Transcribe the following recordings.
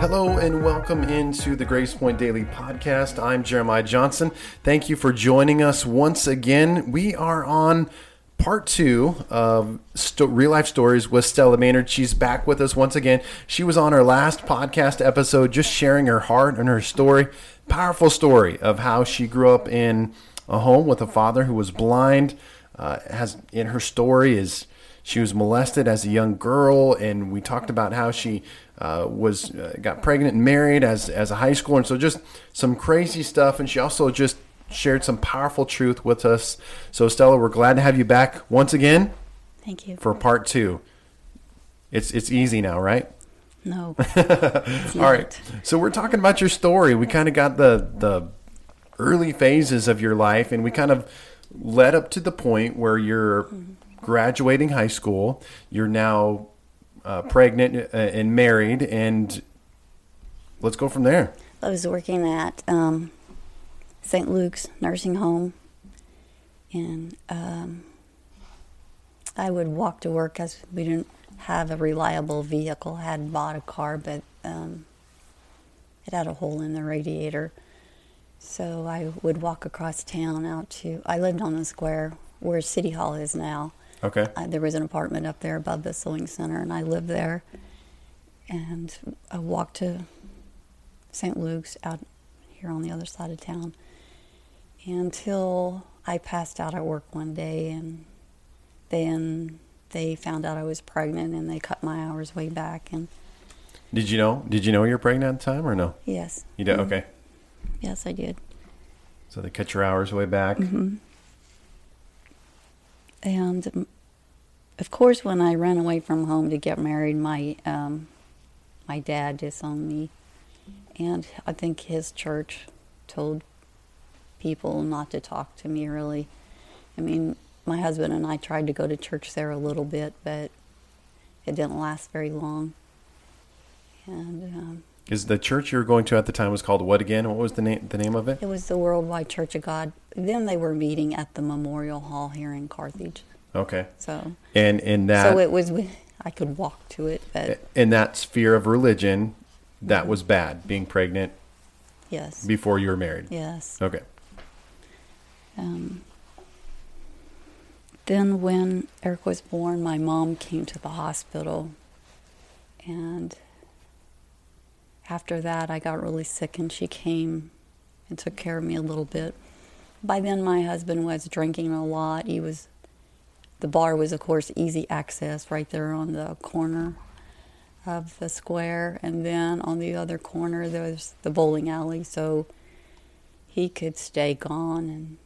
Hello and welcome into the Grace Point Daily Podcast. I'm Jeremiah Johnson. Thank you for joining us once again. We are on part two of sto- real life stories with Stella Maynard. She's back with us once again. She was on our last podcast episode, just sharing her heart and her story. Powerful story of how she grew up in a home with a father who was blind. Uh, has in her story is she was molested as a young girl, and we talked about how she uh, was uh, got pregnant and married as as a high schooler, and so just some crazy stuff. And she also just shared some powerful truth with us. So Stella, we're glad to have you back once again Thank you. for part two. It's it's easy now, right? no. All right. So we're talking about your story. We kind of got the the early phases of your life, and we kind of led up to the point where you're graduating high school. You're now uh, pregnant uh, and married, and let's go from there. I was working at um, St. Luke's nursing home, and um, I would walk to work as we didn't have a reliable vehicle. I had bought a car, but um, it had a hole in the radiator. So I would walk across town out to. I lived on the square where City Hall is now. Okay. Uh, there was an apartment up there above the sewing center, and I lived there. And I walked to St. Luke's out here on the other side of town until I passed out at work one day, and then they found out I was pregnant, and they cut my hours way back. And Did you know? Did you know you were pregnant at the time, or no? yes, You did. Okay. yes, I did. So they cut your hours way back. And um, of course, when I ran away from home to get married, my um, my dad disowned me, and I think his church told people not to talk to me. Really, I mean, my husband and I tried to go to church there a little bit, but it didn't last very long. And um, Is the church you were going to at the time was called what again? What was the name the name of it? it was the Worldwide Church of God. Then they were meeting at the Memorial Hall here in Carthage. Okay. So, And in that so it was. I could walk to it, but in that sphere of religion, that was bad. Being pregnant yes, before you were married. yes. Okay. Um, then, when Eric was born, my mom came to the hospital, and after that, I got really sick, and she came and took care of me a little bit. By then, my husband was drinking a lot. He was, the bar was, of course, easy access right there on the corner of the square, and then on the other corner, there was the bowling alley, so he could stay gone and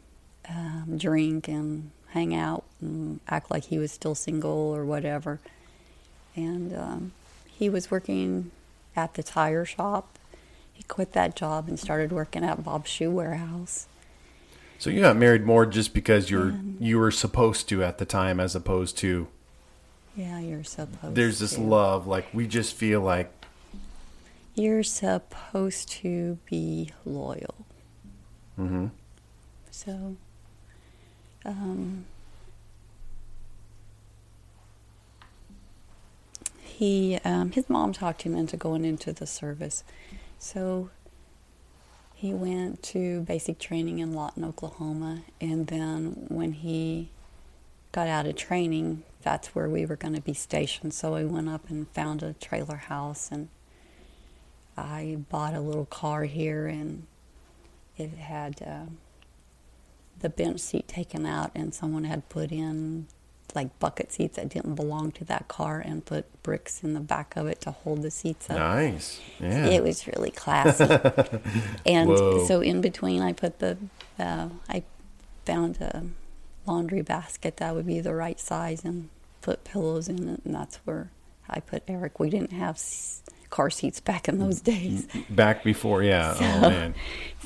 um, drink and hang out and act like he was still single or whatever. And um, he was working at the tire shop. He quit that job and started working at Bob's Shoe Warehouse. So you got married more just because you're you were supposed to at the time, as opposed to Yeah, you're supposed. there's this to. love. Like we just feel like You're supposed to be loyal. Mm-hmm. So, um, he, um, his mom talked him into going into the service. So he went to basic training in Lawton, Oklahoma, and then when he got out of training, that's where we were going to be stationed. So we went up and found a trailer house, and I bought a little car here, and it had uh, the bench seat taken out, and someone had put in like bucket seats that didn't belong to that car and put bricks in the back of it to hold the seats up. nice. Yeah. It was really classy. and Whoa. so in between, I put the, uh, I found a laundry basket that would be the right size and put pillows in it, and that's where I put Eric. We didn't have s- car seats back in those days. Back before, yeah. So- oh man.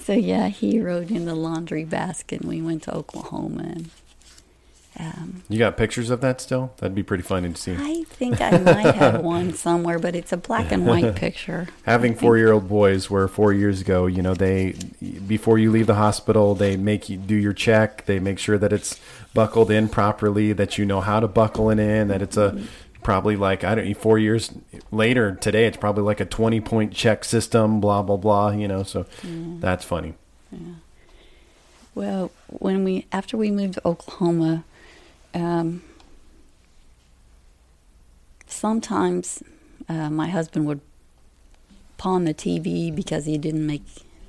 So yeah, he rode in the laundry basket, and we went to Oklahoma. And um, You got pictures of that still? That'd be pretty funny to see. I think I might have one somewhere, but it's a black and white picture. Having four-year-old boys, where four years ago, you know, they before you leave the hospital, they make you do your check. They make sure that it's buckled in properly, that you know how to buckle it in, that it's a probably like I don't know, four years later today. It's probably like a twenty point check system. Blah blah blah. You know, so that's funny. Well, when we after we moved to Oklahoma, um, sometimes uh, my husband would pawn the TV because he didn't make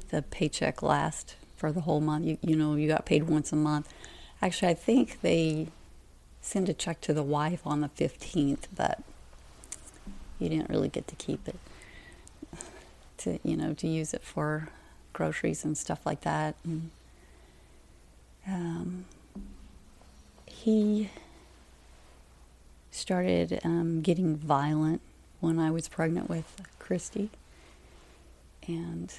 the paycheck last for the whole month. You, you know, you got paid once a month. Actually, I think they send a check to the wife on the 15th, but you didn't really get to keep it to, you know, to use it for groceries and stuff like that. And, um, he started um, getting violent when I was pregnant with Christy. And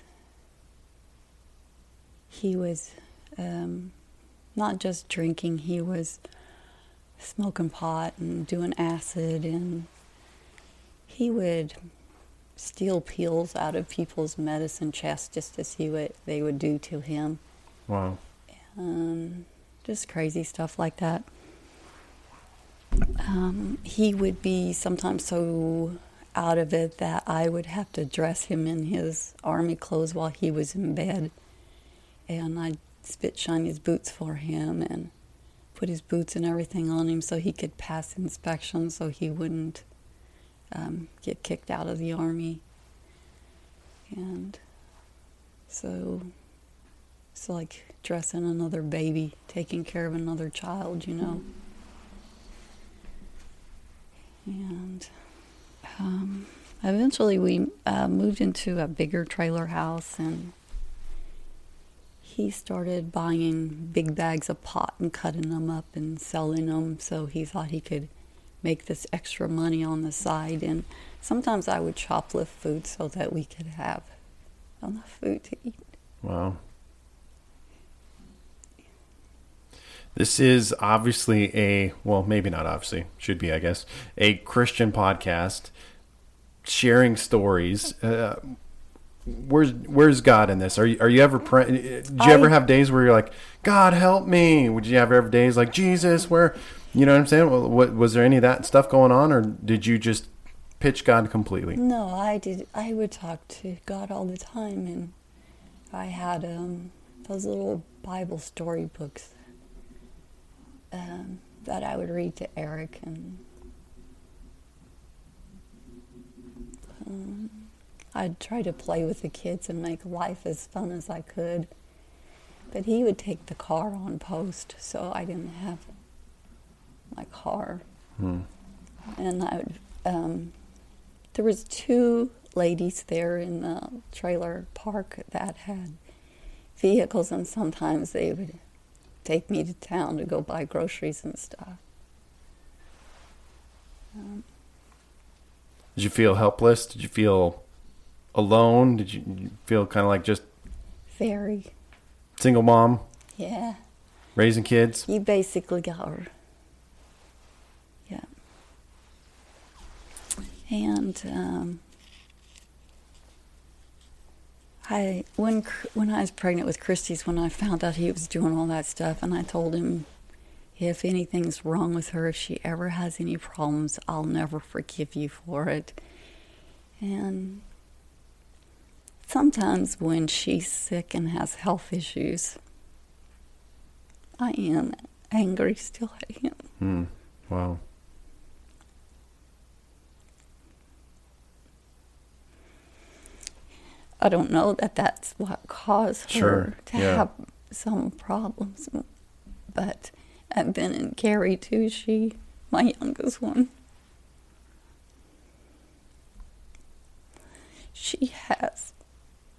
he was um, not just drinking, he was smoking pot and doing acid, and he would steal pills out of people's medicine chests just to see what they would do to him. Wow. Um, just crazy stuff like that. Um, he would be sometimes so out of it that I would have to dress him in his army clothes while he was in bed. And I'd spit shine his boots for him and put his boots and everything on him so he could pass inspection so he wouldn't um, get kicked out of the army. And so it's like dressing another baby, taking care of another child, you know. And um, eventually we uh, moved into a bigger trailer house and he started buying big bags of pot and cutting them up and selling them so he thought he could make this extra money on the side and sometimes i would shoplift food so that we could have enough food to eat Wow. This is obviously a, well, maybe not obviously, should be, I guess, a Christian podcast sharing stories. Uh, where's where's God in this? Are you are you ever praying? Did you ever have days where you're like, God help me? Would you ever have days like Jesus where, you know what I'm saying? Well, what was there any of that stuff going on, or did you just pitch God completely? no i did i would talk to god all the time and i had um, those little bible storybooks um, that i would read to eric and um, i'd try to play with the kids and make life as fun as i could but he would take the car on post so i didn't have my car Hmm. and I would, um, there was two ladies there in the trailer park that had vehicles, and sometimes they would take me to town to go buy groceries and stuff. Um, Did you feel helpless? Did you feel alone? Did you you feel kind of like just very, single mom yeah. raising kids? You basically got her. Yeah. And um, I when when I was pregnant with Christy's, when I found out he was doing all that stuff, and I told him, if anything's wrong with her, if she ever has any problems, I'll never forgive you for it. And sometimes when she's sick and has health issues, I am angry. Still, I am. Hmm. Wow. I don't know that that's what caused her Sure, to yeah. have some problems, but and then in Carrie too. She, my youngest one, she has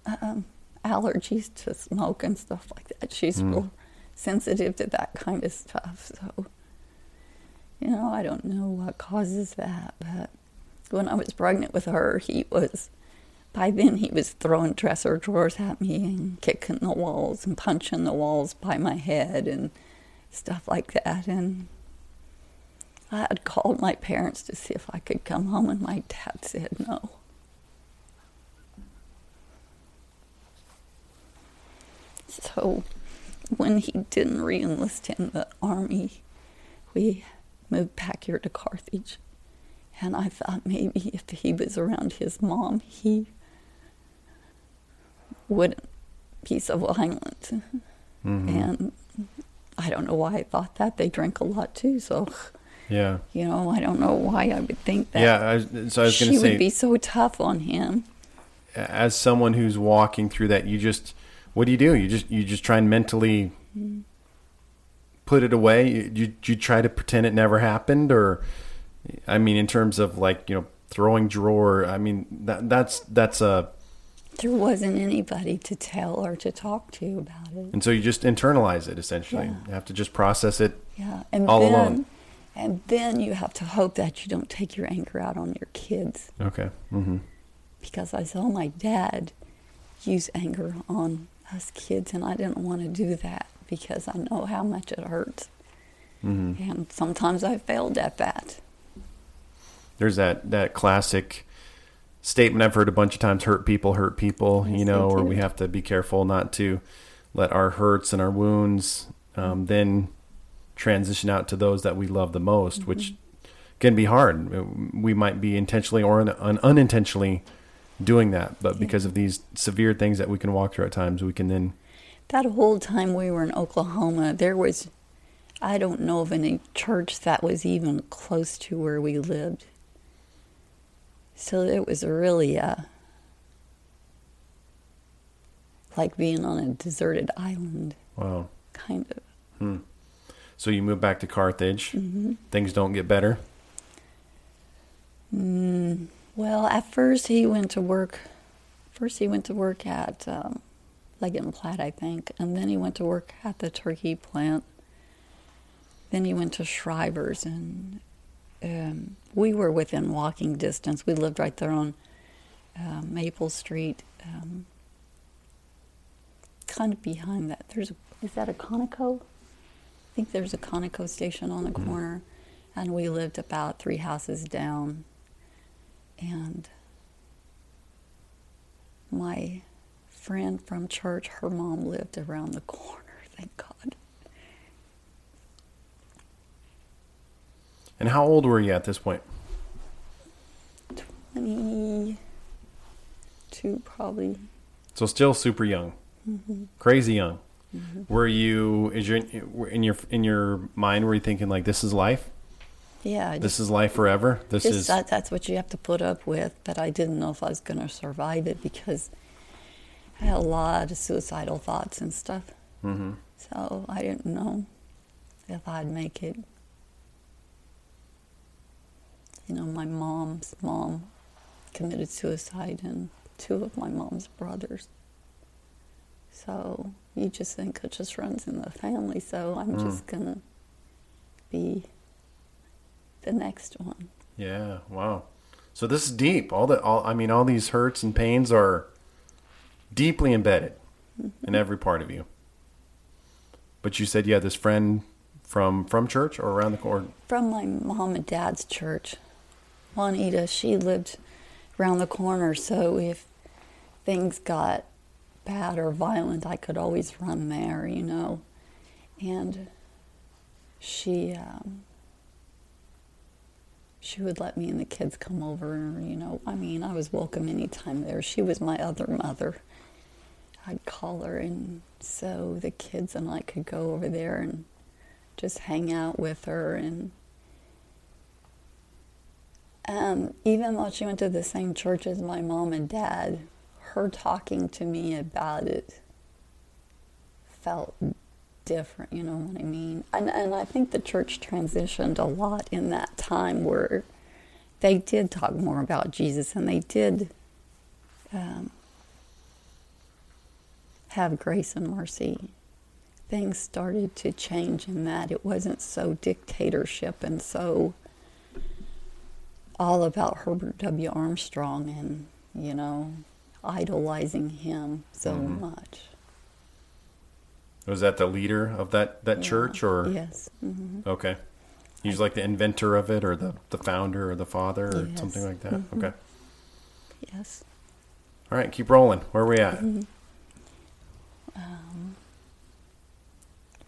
um, allergies to smoke and stuff like that. She's Mm. real sensitive to that kind of stuff. So, you know, I don't know what causes that, but when I was pregnant with her, he was. By then, he was throwing dresser drawers at me and kicking the walls and punching the walls by my head and stuff like that. And I had called my parents to see if I could come home, and my dad said no. So when he didn't reenlist in the army, we moved back here to Carthage. And I thought maybe if he was around his mom, he wouldn't be so violent. Mhm. And I don't know why I thought that. They drank a lot too, so Yeah. you know, I don't know why I would think that. Yeah. I, was- so I was going to say, She would be so tough on him. as someone who's walking through that, you just, what do you do? You just, you just try and mentally put it away. You, you, you try to pretend it never happened, or, I mean, in terms of like you know throwing drawer. I mean that that's that's a, There wasn't anybody to tell or to talk to about it. and so you just internalize it essentially. Yeah. You have to just process it. Yeah, and All then, alone. And then you have to hope that you don't take your anger out on your kids Okay. Mm-hmm. because I saw my dad use anger on us kids, and I didn't want to do that because I know how much it hurts, Mm-hmm. and sometimes I failed at that. there's that that classic statement I've heard a bunch of times: "Hurt people, hurt people." Yes, you know, or we have to be careful not to let our hurts and our wounds um, then transition out to those that we love the most, which can be hard. We might be intentionally or un- unintentionally doing that, but because of these severe things that we can walk through at times, we can then. That whole time we were in Oklahoma, there was, I don't know of any church that was even close to where we lived. So it was really uh, like being on a deserted island, Wow. kind of. Hmm. So you move back to Carthage. Mm-hmm. Things don't get better. Mm, well, at first he went to work. First he went to work at um, Leggett and Platt, I think, and then he went to work at the turkey plant. Then he went to Schreiber's, and um, we were within walking distance. We lived right there on uh, Maple Street, um, kind of behind that. There's a, is that a Conoco? I think there's a Conoco station on the corner, and we lived about three houses down. And my friend from church, her mom lived around the corner. Thank God. And how old were you at this point? Twenty-two, probably. So still super young, crazy young. Were you? Is your in your in your mind? Were you thinking like this is life? Yeah, I This just, is life forever. This just is that, that's what you have to put up with. But I didn't know if I was going to survive it because I had a lot of suicidal thoughts and stuff. Mhm. So I didn't know if I'd make it. You know, my mom's mom committed suicide, and two of my mom's brothers. So you just think it just runs in the family. So I'm Mm. just gonna be the next one. yeah. Wow. So this is deep. All the all. I mean, all these hurts and pains are deeply embedded in every part of you. But you said you had this friend from from church or around the corner. From my mom and dad's church, Juanita, she lived around the corner, so if things got bad or violent, I could always run there, you know. And she um, she would let me and the kids come over, you know. I mean, I was welcome anytime there. She was my other mother. I'd call her, and so the kids and I could go over there and just hang out with her and um, even though she went to the same church as my mom and dad, her talking to me about it felt different, you know what I mean? And, and I think the church transitioned a lot in that time where they did talk more about Jesus and they did um, have grace and mercy. Things started to change in that it wasn't so dictatorship and so all about Herbert W. Armstrong and, you know, idolizing him so Mhm. much. Was that the leader of that that Yeah. church or? Yes. hmm Okay. He's like the inventor of it or the, the founder or the father or Yes. something like that. Mhm. Okay. Yes. All right, keep rolling. Where are we at? Mhm. Um,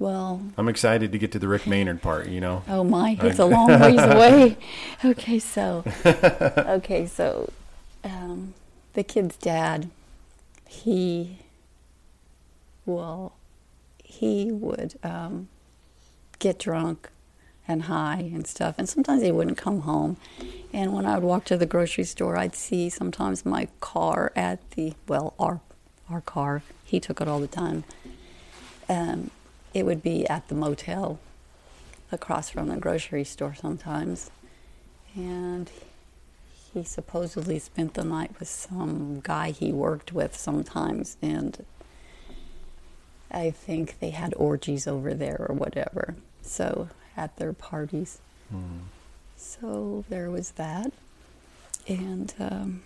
Well, I'm excited to get to the Rick Maynard part. You know. Oh my, it's a long ways away. Okay, so okay, so um, the kid's dad, he well, he would um, get drunk and high and stuff, and sometimes he wouldn't come home. And when I would walk to the grocery store, I'd see sometimes my car at the well, our our car. He took it all the time. Um, it would be at the motel across from the grocery store sometimes. And he supposedly spent the night with some guy he worked with sometimes. And I think they had orgies over there or whatever. So at their parties. Hmm. So there was that. And um,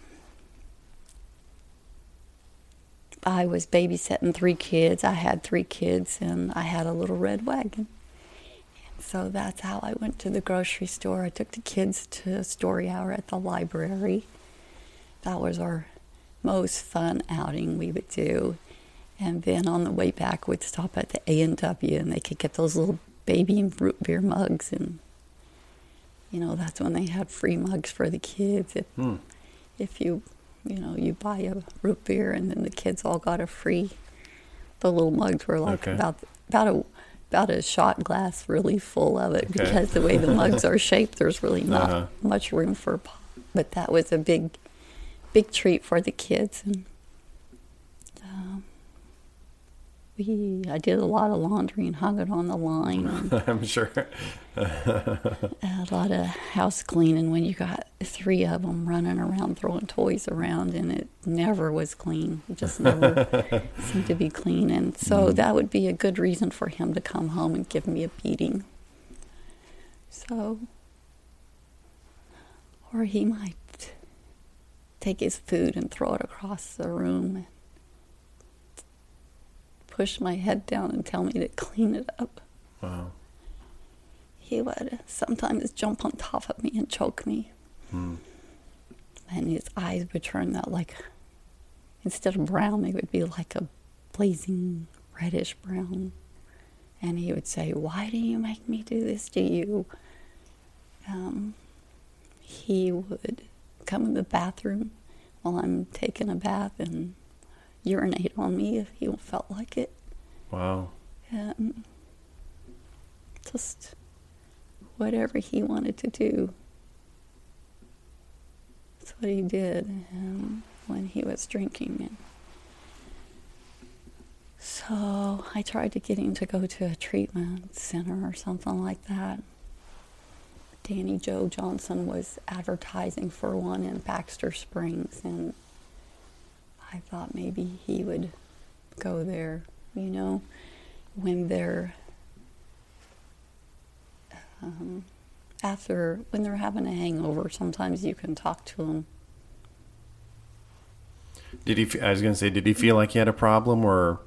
I was babysitting three kids. I had three kids, and I had a little red wagon. And so that's how I went to the grocery store. I took the kids to story hour at the library. That was our most fun outing we would do. And then on the way back, we'd stop at the A and W, and they could get those little baby and root beer mugs, and you know that's when they had free mugs for the kids. If Hmm. if you you know you buy a root beer, and then the kids all got a free. The little mugs were like Okay. about about a about a shot glass, really full of it, Okay. because the way the mugs are shaped, there's really not Uh-huh. much room for. But that was a big, big treat for the kids, and um, we I did a lot of laundry and hung it on the line. I'm sure. a lot of house cleaning when you got three of them running around throwing toys around and it never was clean it just never seemed to be clean and so mm. that would be a good reason for him to come home and give me a beating so or he might take his food and throw it across the room push my head down and tell me to clean it up Wow. he would sometimes jump on top of me and choke me. Hmm. And his eyes would turn that like, instead of brown, they would be like a blazing reddish brown. And he would say, Why do you make me do this to you? Um, he would come in the bathroom while I'm taking a bath and urinate on me if he felt like it. Wow. Um, just whatever he wanted to do. That's what he did um, when he was drinking. And so I tried to get him to go to a treatment center or something like that. Danny Joe Johnson was advertising for one in Baxter Springs, and I thought maybe he would go there, you know, when they're um, after when they're having a hangover. Sometimes you can talk to them. Did he? I was gonna say, did he feel like he had a problem, or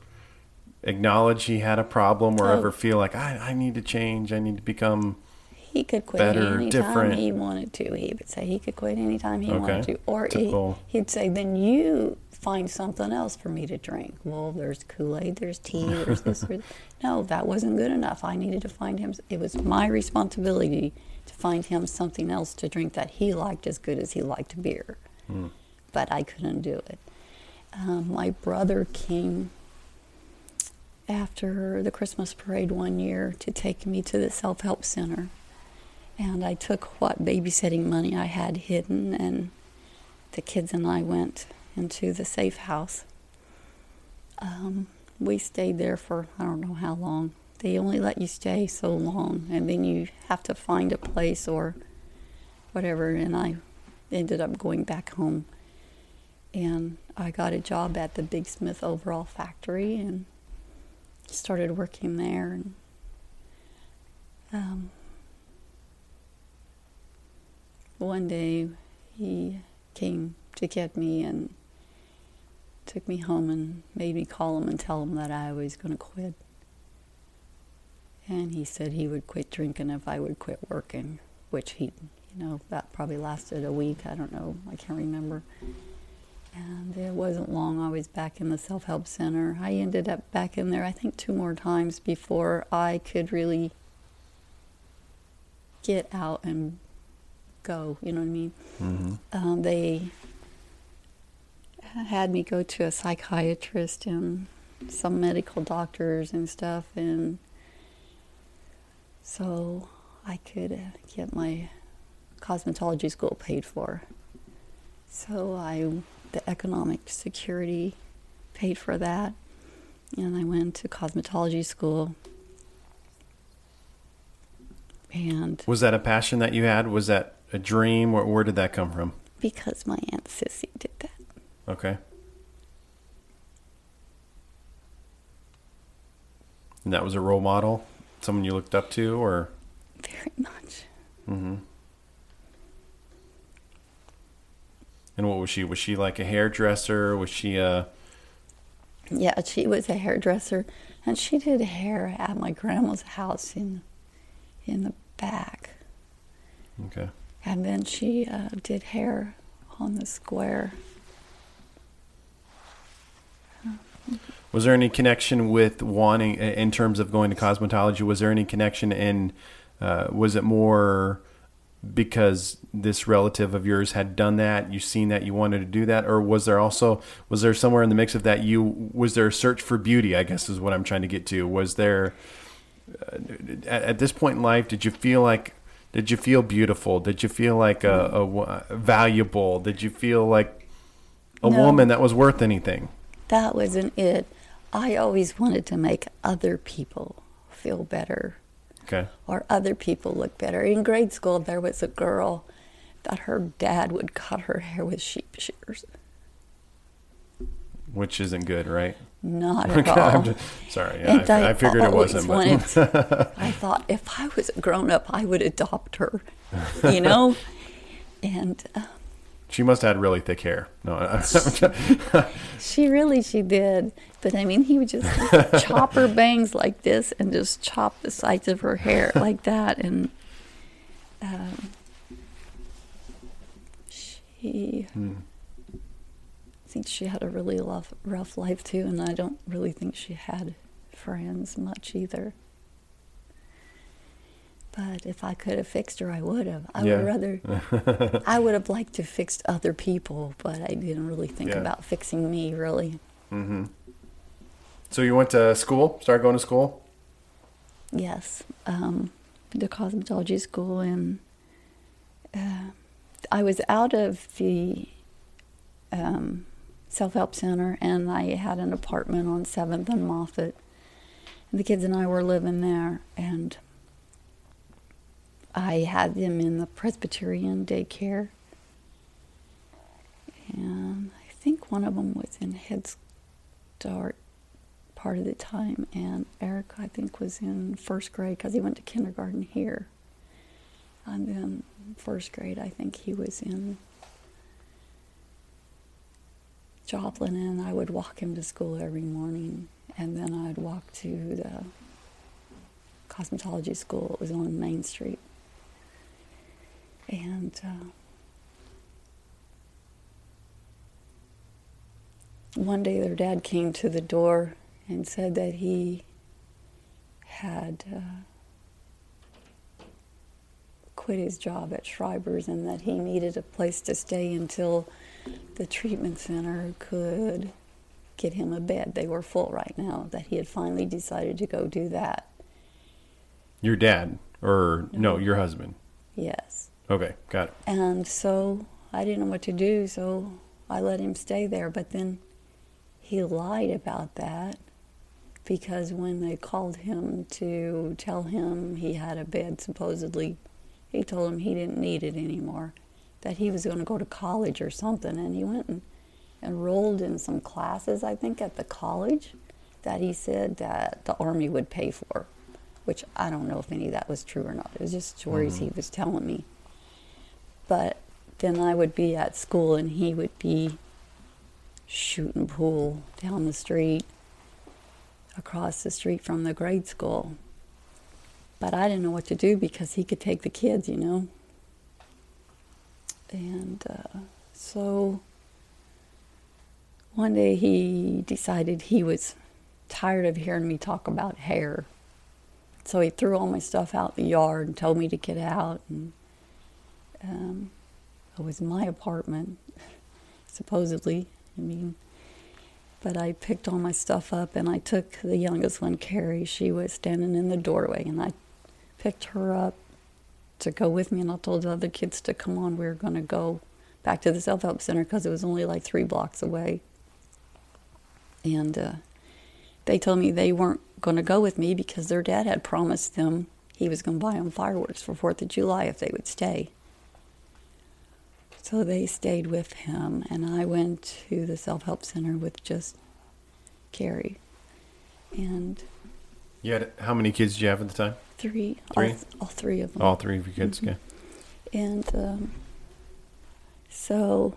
acknowledge he had a problem, or Oh. ever feel like I, I need to change, I need to become? He could quit Better, anytime different. he wanted to. He would say he could quit anytime he Okay. wanted to, or he, he'd say, "Then you find something else for me to drink." Well, there's Kool Aid, there's tea, there's this. There's, no, that wasn't good enough. I needed to find him. It was my responsibility to find him something else to drink that he liked as good as he liked beer. But I couldn't do it. Um, my brother came after the Christmas parade one year to take me to the self help center. And I took what babysitting money I had hidden, and the kids and I went into the safe house. Um, we stayed there for I don't know how long. They only let you stay so long, and then you have to find a place or whatever. And I ended up going back home, and I got a job at the Big Smith Overall Factory and started working there. And um, one day he came to get me and took me home and made me call him and tell him that I was going to quit. And he said he would quit drinking if I would quit working, which he, you know, that probably lasted a week. I don't know. I can't remember. And it wasn't long, I was back in the self help center. I ended up back in there, I think, two more times before I could really get out and go, you know what I mean? Mm-hmm. Um, they had me go to a psychiatrist and some medical doctors and stuff, and so I could get my cosmetology school paid for. So I, the economic security paid for that, and I went to cosmetology school. And Was that a passion that you had? Was that a dream? Where, where did that come from? because my aunt Sissy did that, Okay. And that was a role model, someone you looked up to, or very much. mm-hmm. And what was she? Was she like a hairdresser? Was she a Yeah, she was a hairdresser, and she did hair at my grandma's house in in the back. okay? And then she uh, did hair on the square. Was there any connection with wanting, in terms of going to cosmetology? Was there any connection in? Uh, was it more because this relative of yours had done that? You seen that you wanted to do that, or was there also was there somewhere in the mix of that you was there a search for beauty? I guess is what I'm trying to get to. Was there uh, at, at this point in life? Did you feel like? Did you feel beautiful? Did you feel like a, a wo- valuable? Did you feel like a No. woman that was worth anything? That wasn't it. I always wanted to make other people feel better Okay. or other people look better. In grade school, there was a girl that her dad would cut her hair with sheep shears. which isn't good, right? Not at I'm all. just- sorry, yeah, And I, I figured it wasn't. But I thought if I was a grown up, I would adopt her, you know? and uh, she must have had really thick hair. No, she really, she did. But I mean, he would just chop her bangs like this and just chop the sides of her hair like that. And um, she, Hmm. I think she had a really rough, rough life too. And I don't really think she had friends much either. But if I could have fixed her, I would have. I Yeah. would rather. I would have liked to fix other people, but I didn't really think Yeah. about fixing me. Really, hmm So you went to school, started going to school. yes. Um, the cosmetology school, and uh, I was out of the um, self-help center, and I had an apartment on Seventh and Moffet, and the kids and I were living there, and I had them in the Presbyterian daycare, and I think one of them was in Head Start part of the time, and Eric, I think, was in first grade because he went to kindergarten here. And then first grade, I think he was in Joplin, and I would walk him to school every morning, and then I'd walk to the cosmetology school. It was on Main Street, and. Uh, one day their dad came to the door and said that he had uh, quit his job at Schreiber's and that he needed a place to stay until the treatment center could get him a bed. They were full right now, that he had finally decided to go do that. Your dad, or no, your husband. Yes. Okay, got it. And so I didn't know what to do, so I let him stay there. But then he lied about that because when they called him to tell him he had a bed, supposedly, he told him he didn't need it anymore, that he was going to go to college or something. And he went and enrolled in some classes, I think, at the college that he said that the Army would pay for, which I don't know if any of that was true or not. It was just stories he mm-hmm. was telling me. But then I would be at school and he would be shooting pool down the street, across the street from the grade school. But I didn't know what to do because he could take the kids, you know. And uh, so one day he decided he was tired of hearing me talk about hair. So he threw all my stuff out in the yard and told me to get out. And um, it was my apartment, supposedly. I mean, but I picked all my stuff up and I took the youngest one, Carrie. She was standing in the doorway, and I picked her up to go with me. And I told the other kids to come on. We were going to go back to the self help center because it was only like three blocks away. And uh, they told me they weren't going to go with me because their dad had promised them he was going to buy them fireworks for Fourth of July if they would stay. So they stayed with him, and I went to the self help center with just Carrie. And You had how many kids did you have at the time? three, Three? All, all three of them. All three of your kids. Mhm. Okay. And um, so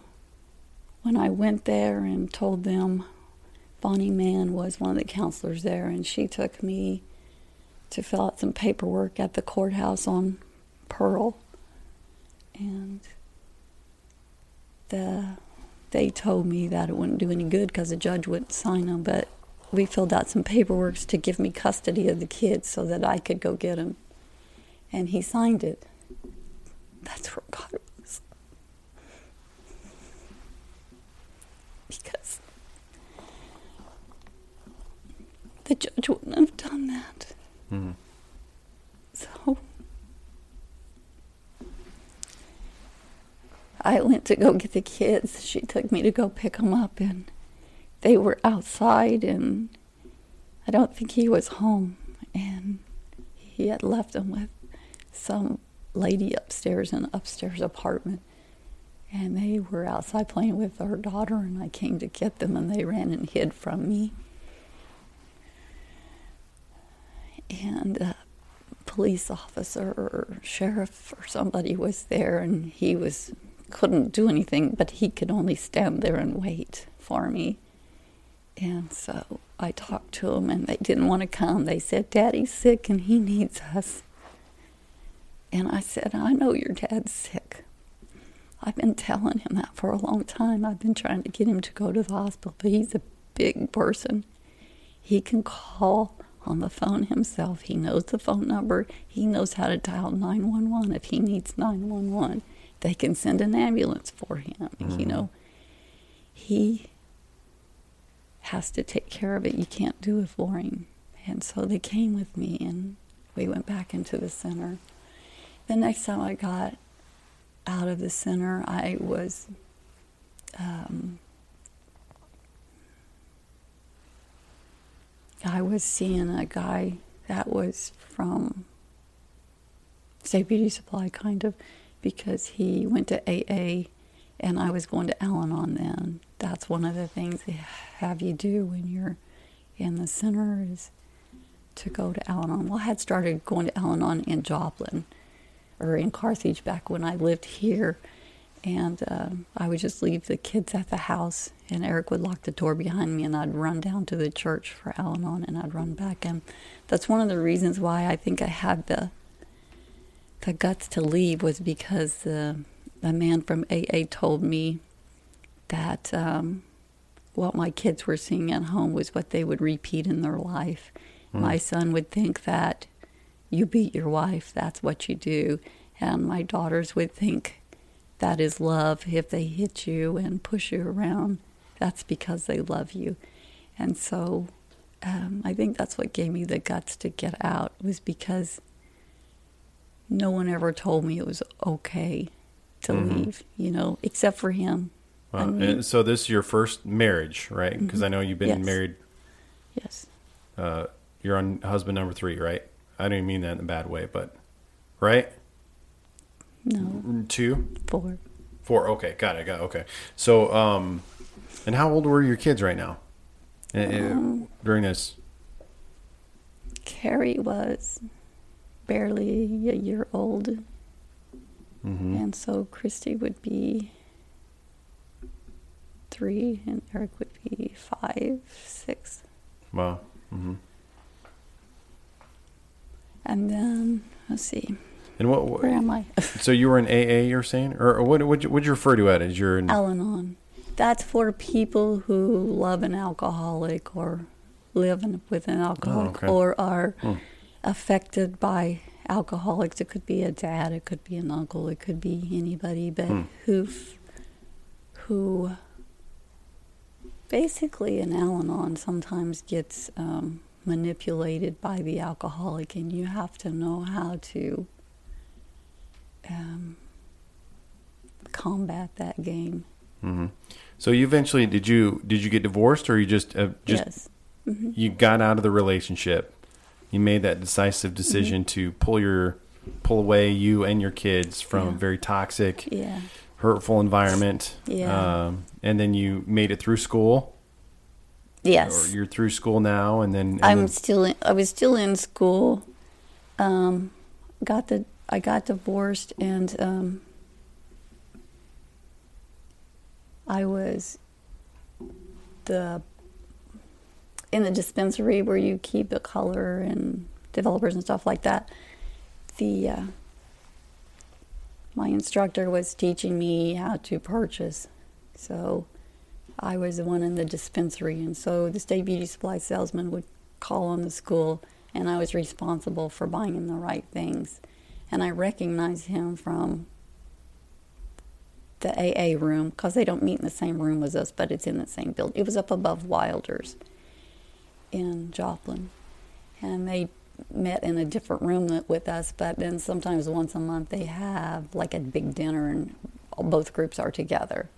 when I went there and told them, Bonnie Mann was one of the counselors there, and she took me to fill out some paperwork at the courthouse on Pearl. And the, they told me that it wouldn't do any good because the judge wouldn't sign them, but we filled out some paperwork to give me custody of the kids so that I could go get them. And he signed it. That's where God was. Because the judge wouldn't have done that. Mhm. So I went to go get the kids. She took me to go pick them up, and they were outside, and I don't think he was home. And he had left them with some lady upstairs in an upstairs apartment. And they were outside playing with her daughter, and I came to get them, and they ran and hid from me. And a police officer or sheriff or somebody was there, and he was couldn't do anything, but he could only stand there and wait for me. And so I talked to him, and they didn't want to come. They said, Daddy's sick and he needs us. And I said, I know your dad's sick. I've been telling him that for a long time. I've been trying to get him to go to the hospital, but he's a big person. He can call on the phone himself. He knows the phone number. He knows how to dial 911 if he needs 911. They can send an ambulance for him. You know, he has to take care of it. You can't do it for him. And so they came with me and we went back into the center. The next time I got out of the center, I was um, I was seeing a guy that was from State Beauty Supply, kind of, because he went to AA and I was going to Al Anon then. That's one of the things they have you do when you're in the center is to go to Al Anon. Well, I had started going to Al Anon in Joplin or in Carthage back when I lived here. And um, I would just leave the kids at the house, and Eric would lock the door behind me, and I'd run down to the church for Al Anon, and I'd run back. And that's one of the reasons why I think I had the the guts to leave was because uh, a man from AA told me that um, what my kids were seeing at home was what they would repeat in their life. My son would think that you beat your wife, that's what you do. And my daughters would think that is love. If they hit you and push you around, that's because they love you. And so um, I think that's what gave me the guts to get out, was because no one ever told me it was okay to Mhm. leave, you know, except for him. Wow. I mean- and so this is your first marriage, right? Because I know you've been Yes. married. Yes. Uh, you're on husband number three, right? I don't even mean that in a bad way, but right? No, Two, four. four. Okay, got it. Got it, okay. So, um, and how old were your kids right now Uh, uh, Um, during this? Carrie was barely a year old, hmm and so Christy would be three, and Eric would be five, six. Wow. hmm And then, let's see, And what? where am I? So you were in AA, you're saying, or, or what? Would you, you refer to it as? You're in? Al Anon. that's for people who love an alcoholic or live in, with an alcoholic okay. or are affected by alcoholics. It could be a dad, it could be an uncle, it could be anybody, but who who basically in Al-Anon sometimes gets um, manipulated by the alcoholic, and you have to know how to um, combat that game. hmm So you eventually did you did you get divorced or you just uh, just yes. you got out of the relationship? You made that decisive decision to pull your pull away you and your kids from a very toxic, Yeah. hurtful environment. Yeah. Um, and then you made it through school, Yes. or you're through school now, and then and I'm then- still in, I was still in school. Um, got the I got divorced and um, I was the in the dispensary where you keep the color and developers and stuff like that. The uh, my instructor was teaching me how to purchase, so I was the one in the dispensary, and so the state beauty supply salesman would call on the school, and I was responsible for buying the right things. And I recognized him from the AA room because they don't meet in the same room as us, but it's in the same building. It was up above Wilder's in Joplin, and they met in a different room with us. But then sometimes once a month they have like a big dinner, and both groups are together.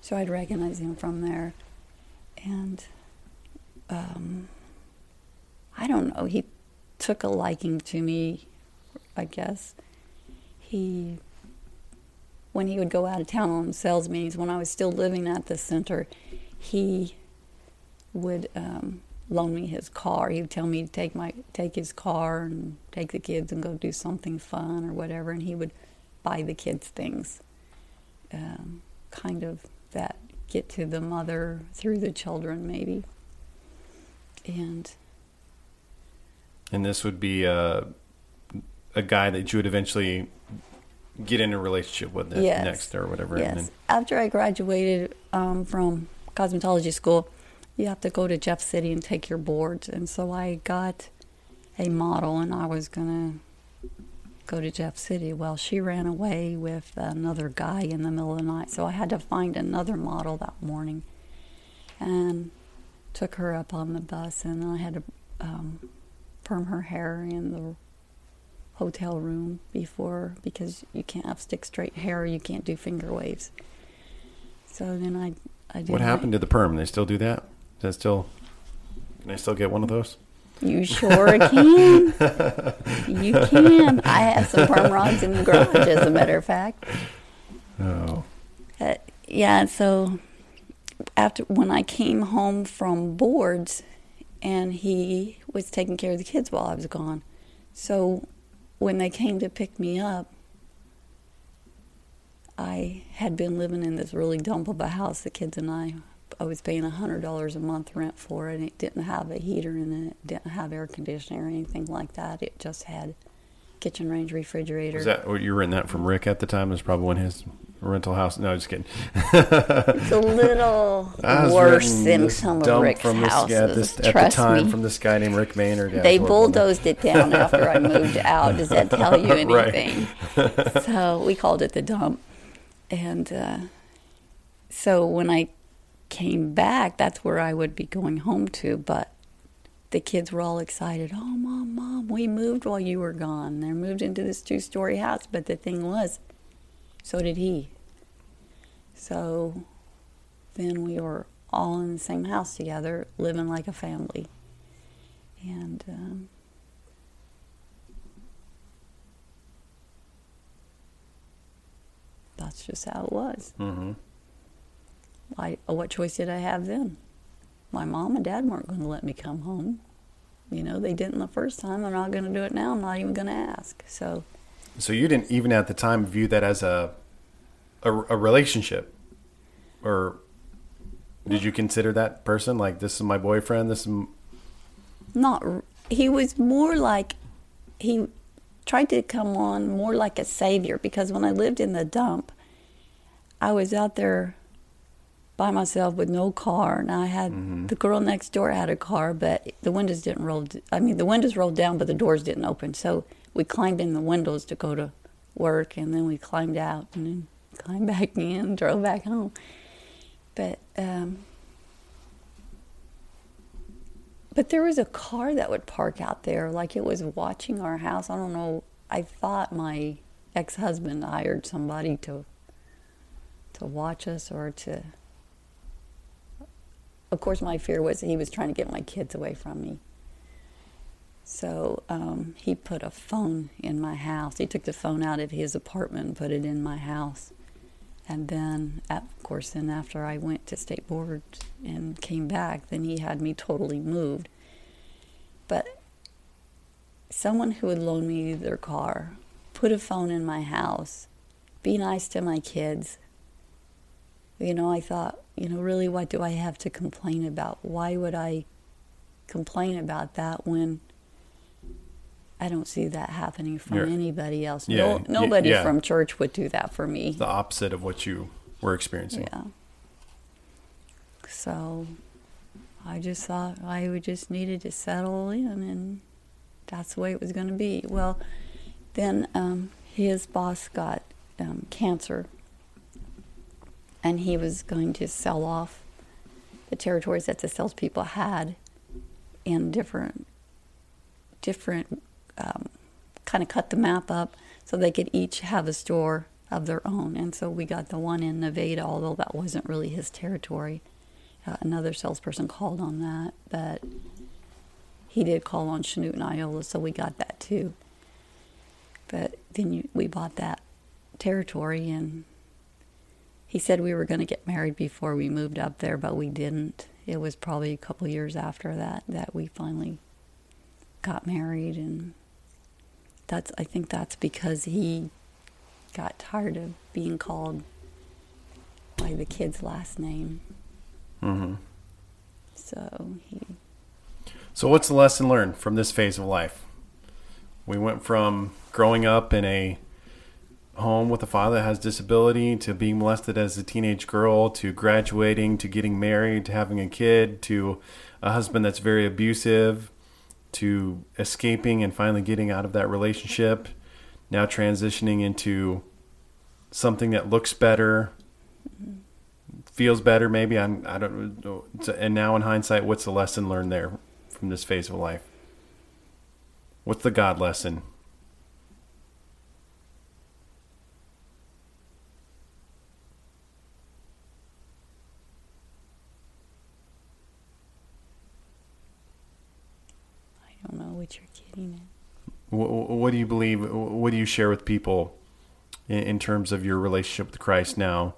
So I'd recognize him from there. And um, I don't know, he took a liking to me, I guess. He, when he would go out of town on sales meetings, when I was still living at the center, he would um, loan me his car. He would tell me to take my take his car and take the kids and go do something fun or whatever, and he would buy the kids things. Um, kind of that get to the mother through the children, maybe. And and this would be a a guy that you would eventually get in a relationship with Yes. next or whatever. yes, And then, after I graduated um, from cosmetology school, you have to go to Jeff City and take your boards. And so I got a model, and I was gonna go to Jeff City. Well, she ran away with another guy in the middle of the night, so I had to find another model that morning, and took her up on the bus, and I had to um, perm her hair in the hotel room before because you can't have stick straight hair, you can't do finger waves. So then I, I did. what happened to the perm? They still do that? Is that still? Can I still get one of those? You sure can. you can. I have some perm rods in the garage, as a matter of fact. Oh, Uh, yeah, so after when I came home from boards, and he was taking care of the kids while I was gone, so when they came to pick me up, I had been living in this really dump of a house. The kids and I, I was paying a hundred dollars a month rent for it, and it didn't have a heater in it, didn't have air conditioning or anything like that. It just had kitchen range refrigerator. was that what you were in that from Rick at the time? It was probably when his rental house. No, just kidding. It's a little worse than some of dump Rick's from this, houses. yeah, this, at the Trust time me. from this guy named Rick Maynard. Yeah, they bulldozed it down after I moved out. Does that tell you Right. anything? so we called it the dump. And uh, so when I came back, that's where I would be going home to. But the kids were all excited. Oh, mom, mom, we moved while you were gone. They moved into this two story house. But the thing was, so did he. So then we were all in the same house together, living like a family. And um, that's just how it was. Mm-hmm. I, what choice did I have then? My mom and dad weren't going to let me come home. You know, they didn't the first time. They're not going to do it now. I'm not even going to ask. So, So you didn't even at the time view that as a a, a relationship, or did you consider that person like this is my boyfriend? This is m- not, he was more like, he tried to come on more like a savior because when I lived in the dump, I was out there by myself with no car, and I had Mm-hmm. the girl next door had a car, but the windows didn't roll. I mean, the windows rolled down, but the doors didn't open. So we climbed in the windows to go to work, and then we climbed out and then climbed back in, drove back home. But um, but there was a car that would park out there, like it was watching our house. I don't know. I thought my ex-husband hired somebody to to watch us or to. Of course, my fear was he was trying to get my kids away from me. So um, he put a phone in my house. He took the phone out of his apartment and put it in my house. And then, of course, then after I went to state board and came back, then he had me totally moved. But someone who would loan me their car, put a phone in my house, be nice to my kids. You know, I thought, you know, really, what do I have to complain about? Why would I complain about that when I don't see that happening from You're- anybody else? Yeah, no, nobody yeah. from church would do that for me. The opposite of what you were experiencing. Yeah. So I just thought I would just needed to settle in, and that's the way it was going to be. Well, then um, his boss got um, cancer, and he was going to sell off the territories that the salespeople had in different, different, um, kind of cut the map up so they could each have a store of their own. And so we got the one in Nevada, although that wasn't really his territory. Uh, another salesperson called on that, but he did call on Chanute and Iola, so we got that too. But then you, we bought that territory, and he said we were going to get married before we moved up there, but we didn't. It was probably a couple years after that that we finally got married, and that's I think that's because he got tired of being called by the kid's last name. hmm So he So, what's the lesson learned from this phase of life? We went from growing up in a home with a father that has disability to being molested as a teenage girl to graduating to getting married to having a kid to a husband that's very abusive to escaping and finally getting out of that relationship now transitioning into something that looks better feels better maybe. I'm, i don't know and now in hindsight what's the lesson learned there from this phase of life? What's the god lesson I what you're getting at. Wh- wh- what do you believe what do you share with people in, in terms of your relationship with christ now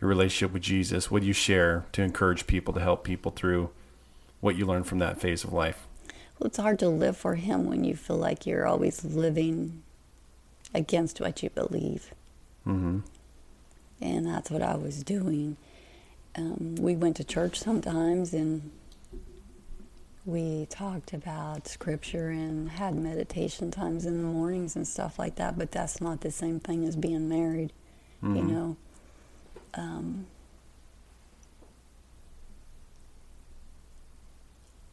your relationship with jesus what do you share to encourage people to help people through what you learned from that phase of life Well, it's hard to live for him when you feel like you're always living against what you believe. hmm And that's what I was doing. Um, we went to church sometimes and we talked about scripture and had meditation times in the mornings and stuff like that, but that's not the same thing as being married, you Mhm. know. Um,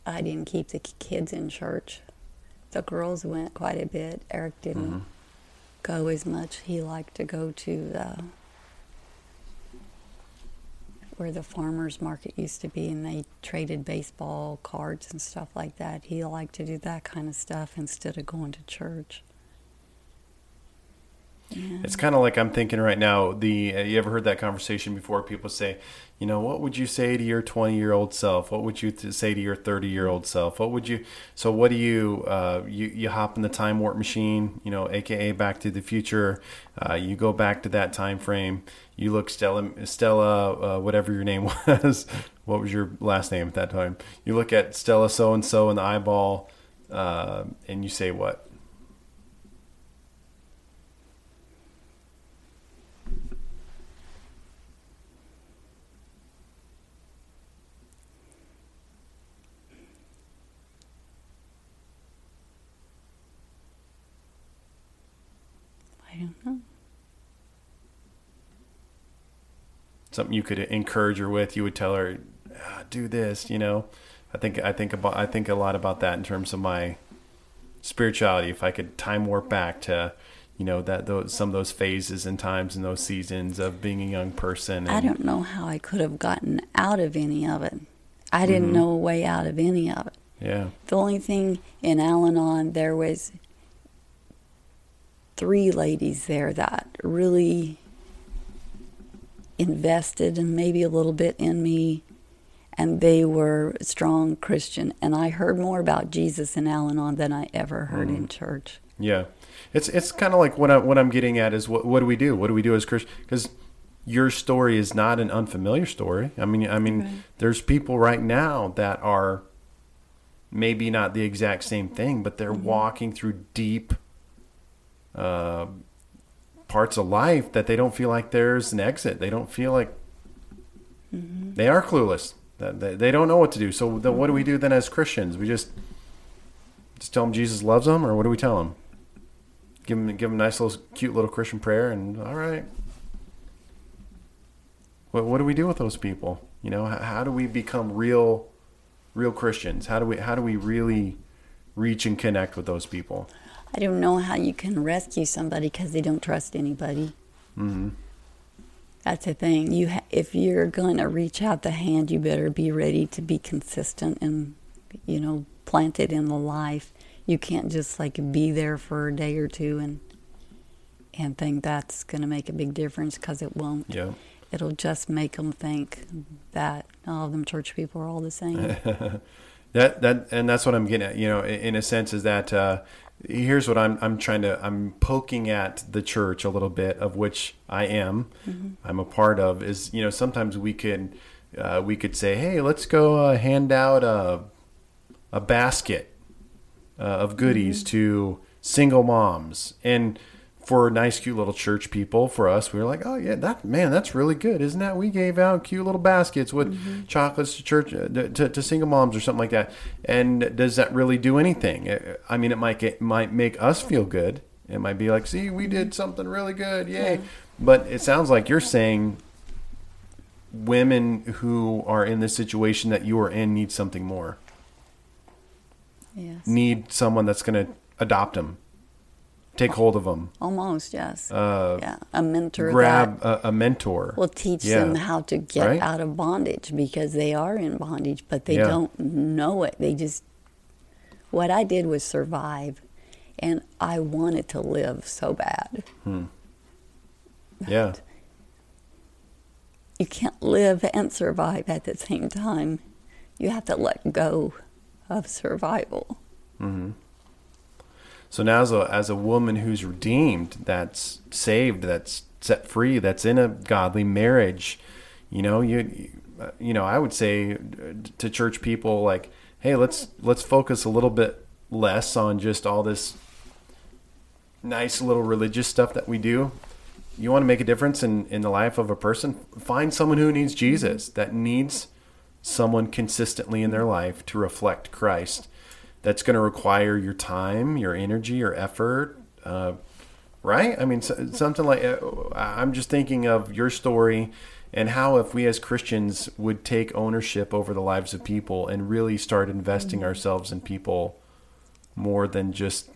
I didn't keep the kids in church. The girls went quite a bit. Eric didn't Mhm. go as much. He liked to go to the where the farmers market used to be and they traded baseball cards and stuff like that. He liked to do that kind of stuff instead of going to church. Yeah. It's kind of like I'm thinking right now. The uh, you ever heard that conversation before? People say, you know, what would you say to your 20 year old self? What would you th- say to your 30 year old self? What would you? So what do you? Uh, you you hop in the time warp machine, you know, aka Back to the Future. Uh, you go back to that time frame. You look Stella Stella, uh, whatever your name was. what was your last name at that time? You look at Stella so and so in the eyeball, uh, and you say what? I don't know. Something you could encourage her with, you would tell her, ah, "Do this," you know. I think I think about I think a lot about that in terms of my spirituality. If I could time warp back to, you know, that those some of those phases and times and those seasons of being a young person. I don't know how I could have gotten out of any of it. I didn't know a way out of any of it. Yeah. The only thing in Al Anon, there was three ladies there that really invested and maybe a little bit in me, and they were strong Christian. And I heard more about Jesus in Al Anon than I ever heard in church. Yeah, it's it's kind of like what I what I'm getting at is what what do we do? What do we do as Christians? Because your story is not an unfamiliar story. I mean, I mean, Right. there's people right now that are maybe not the exact same thing, but they're walking through deep uh, parts of life that they don't feel like there's an exit. They don't feel like mm-hmm. they are clueless. That they, they don't know what to do. So then, what do we do then as Christians? We just just tell them Jesus loves them, or what do we tell them? Give them give them a nice little cute little Christian prayer, and all right. What what do we do with those people? You know, how, how do we become real, real Christians? How do we how do we really reach and connect with those people? I don't know how you can rescue somebody because they don't trust anybody. hmm That's the thing. You, ha- if you're going to reach out the hand, you better be ready to be consistent and, you know, planted in the life. You can't just like be there for a day or two and and think that's going to make a big difference because it won't. Yeah. It'll just make them think that all of them church people are all the same. That that and that's what I'm getting at. You know, in, in a sense, is that uh, here's what I'm I'm trying to I'm poking at the church a little bit, of which I am. I'm a part of. Is you know sometimes we could uh, we could say, hey, let's go uh, hand out a a basket uh, of goodies to single moms and. For nice, cute little church people, for us, we were like, "Oh yeah, that man, that's really good, isn't that?" We gave out cute little baskets with chocolates to church uh, to, to single moms or something like that. And does that really do anything? I mean, it might get, might make us feel good. It might be like, "See, we did something really good, yay!" But it sounds like you're saying women who are in the situation that you are in need something more. yes. Need someone that's going to adopt them, take hold of them, Almost, yes. uh, yeah. A mentor grab a, a mentor. will teach Yeah. them how to get Right? out of bondage because they are in bondage, but they Yeah. don't know it. They just, what I did was survive, and I wanted to live so bad. yeah. You can't live and survive at the same time. You have to let go of survival. So now, as a as a woman who's redeemed, that's saved, that's set free, that's in a godly marriage, you know, you you know, I would say uh, to church people like, hey, let's let's focus a little bit less on just all this nice little religious stuff that we do. You want to make a difference in in the life of a person? Find someone who needs Jesus, that needs someone consistently in their life to reflect Christ. That's going to require your time, your energy, your effort, uh, right? I mean, so, something like uh, I'm just thinking of your story and how if we as Christians would take ownership over the lives of people and really start investing ourselves in people more than just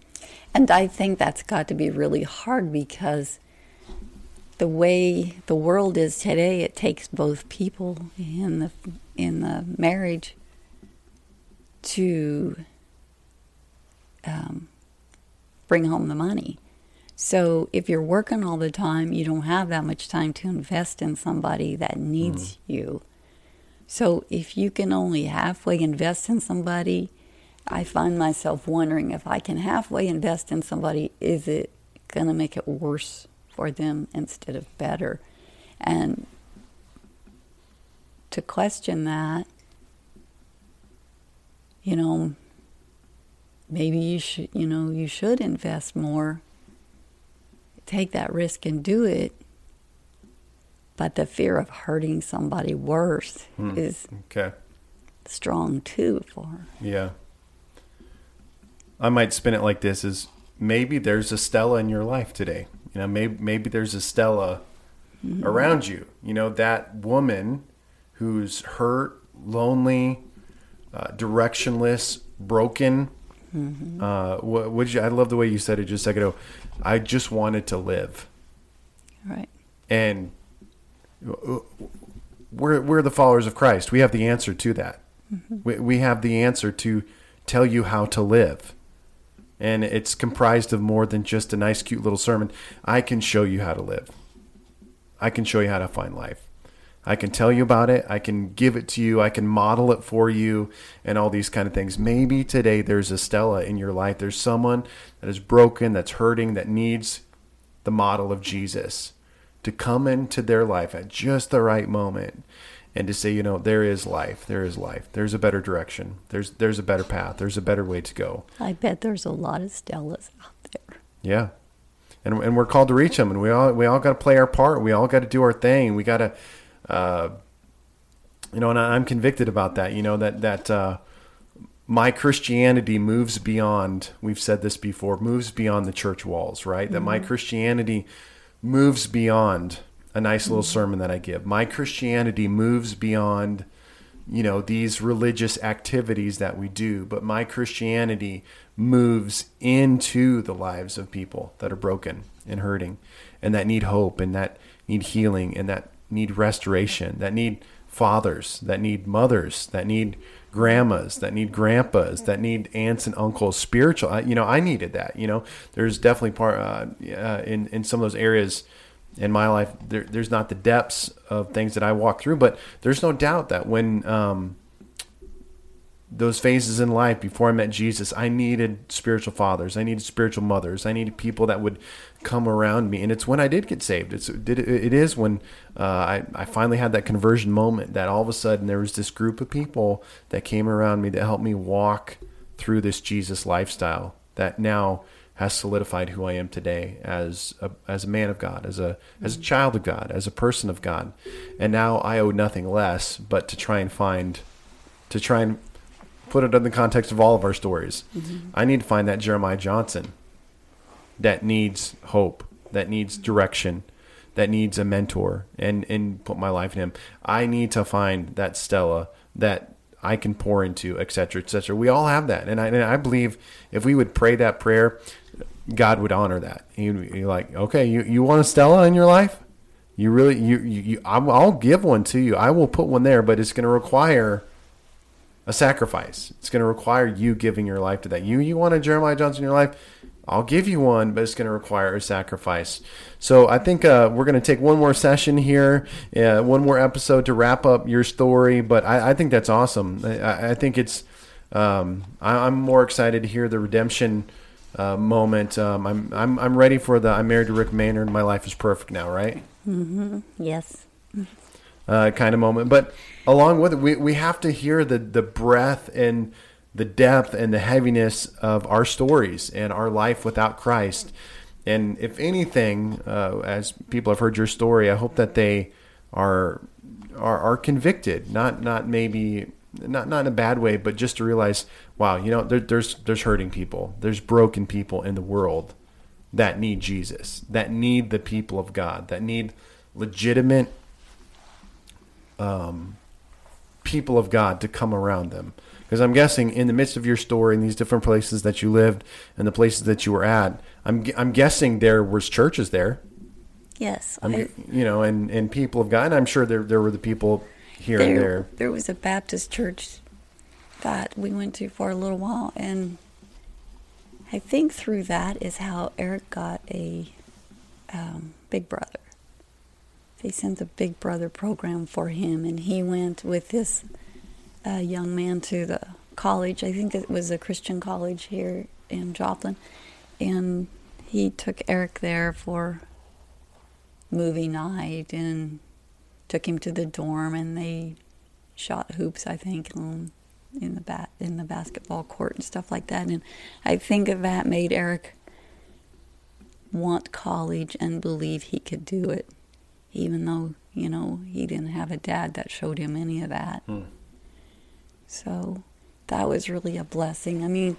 And I think that's got to be really hard because the way the world is today, it takes both people in the in the marriage to um, bring home the money. So if you're working all the time, you don't have that much time to invest in somebody that needs you. So if you can only halfway invest in somebody, I find myself wondering if I can halfway invest in somebody, is it going to make it worse for them instead of better? And to question that, you know, maybe you should, you know, you should invest more, take that risk and do it. But the fear of hurting somebody worse is okay. strong too for Yeah. I might spin it like this is maybe there's a Stella in your life today. You know, maybe maybe there's a Stella around you. You know, that woman who's hurt, lonely, uh, directionless, broken. Uh, what, what you, I love the way you said it just a second ago. I just wanted to live. Right. And we're, we're the followers of Christ. We have the answer to that. We, we have the answer to tell you how to live. And it's comprised of more than just a nice, cute little sermon. I can show you how to live. I can show you how to find life. I can tell you about it. I can give it to you. I can model it for you and all these kind of things. Maybe today there's a Stella in your life. There's someone that is broken, that's hurting, that needs the model of Jesus to come into their life at just the right moment and to say, you know, there is life. There is life. There's a better direction. There's there's a better path. There's a better way to go. I bet there's a lot of Stellas out there. Yeah. And, and we're called to reach them and we all we all got to play our part. We all got to do our thing. We got to uh, you know, and I'm convicted about that, you know, that that uh, my Christianity moves beyond, we've said this before, moves beyond the church walls, right? Mm-hmm. That my Christianity moves beyond a nice little mm-hmm. sermon that I give. My Christianity moves beyond, you know, these religious activities that we do, but my Christianity moves into the lives of people that are broken and hurting and that need hope and that need healing and that need restoration, that need fathers, that need mothers, that need grandmas, that need grandpas, that need aunts and uncles, spiritual. I, you know, I needed that. You know, there's definitely part uh, uh, in in some of those areas in my life. There, there's not the depths of things that I walk through, but there's no doubt that when um, those phases in life before I met Jesus, I needed spiritual fathers. I needed spiritual mothers. I needed people that would come around me. And it's when I did get saved. It's it is when uh, I I finally had that conversion moment. That all of a sudden there was this group of people that came around me that helped me walk through this Jesus lifestyle. That now has solidified who I am today as a, as a man of God, as a as a child of God, as a person of God. And now I owe nothing less but to try and find to try and put it in the context of all of our stories. Mm-hmm. I need to find that Jeremiah Johnson that needs hope, that needs direction, that needs a mentor, and and put my life in him. I need to find that Stella that I can pour into, etc., etc. We all have that, and I, and I believe if we would pray that prayer, God would honor that. He'd be like, okay, you, you want a Stella in your life? You really, you, you, you I'll give one to you. I will put one there, but it's going to require a sacrifice. It's going to require you giving your life to that. You you want a Jeremiah Johnson in your life? I'll give you one, but it's going to require a sacrifice. So I think uh, we're going to take one more session here, uh, one more episode to wrap up your story. But I, I think that's awesome. I, I think it's. Um, I, am more excited to hear the redemption uh, moment. Um, I'm I'm I'm ready for the I'm married to Rick Maynard. My life is perfect now, right? Mm-hmm. Yes. Uh, kind of moment, but along with it, we, we have to hear the, the breath and the depth and the heaviness of our stories and our life without Christ. And if anything, uh, as people have heard your story, I hope that they are are, are convicted, not not maybe not not in a bad way, but just to realize, wow, you know, there, there's there's hurting people, there's broken people in the world that need Jesus, that need the people of God, that need legitimate um, people of God to come around them. Because I'm guessing in the midst of your story, in these different places that you lived and the places that you were at, I'm I'm guessing there was churches there. Yes, I'm. you know, and, and people of God. And I'm sure there there were the people here there, and there. There was a Baptist church that we went to for a little while, and I think through that is how Eric got a um, big brother they sent the Big Brother program for him, and he went with this uh, young man to the college. I think it was a Christian college here in Joplin, and he took Eric there for movie night and took him to the dorm, and they shot hoops. I think on in the bat in the basketball court and stuff like that. And I think that made Eric want college and believe he could do it even though, you know, he didn't have a dad that showed him any of that. Hmm. So that was really a blessing. I mean,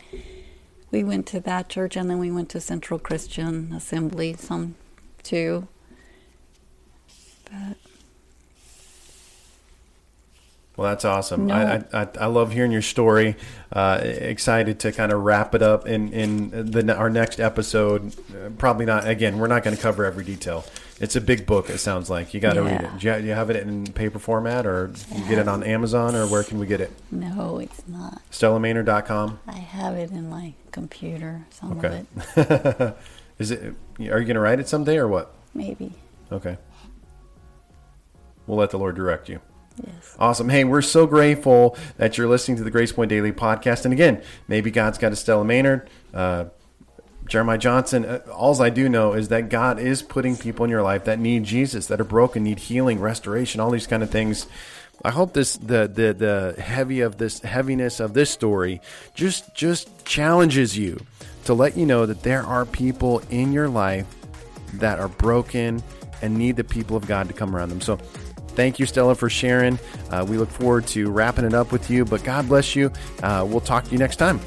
we went to that church and then we went to Central Christian Assembly some too. Well, that's awesome. No. I, I I love hearing your story. Uh, excited to kind of wrap it up in in the our next episode. Uh, probably not. Again, we're not going to cover every detail. It's a big book. It sounds like you got to read it. Do you, do you have it in paper format, or you get it on Amazon, or where can we get it? No, it's not. StellaMaynard.com. I have it in my computer, some Okay. of it, Is it? Are you going to write it someday, or what? maybe. Okay. We'll let the Lord direct you. Yes. Awesome. Hey, we're so grateful that you're listening to the Grace Point Daily podcast. And again, maybe God's got a Stella Maynard, uh, Jeremiah Johnson. Uh, All I do know is that God is putting people in your life that need Jesus, that are broken, need healing, restoration, all these kind of things. I hope this the the the heavy of this heaviness of this story just just challenges you to let you know that there are people in your life that are broken and need the people of God to come around them. So thank you, Stella, for sharing. Uh, we look forward to wrapping it up with you, but God bless you. Uh, we'll talk to you next time.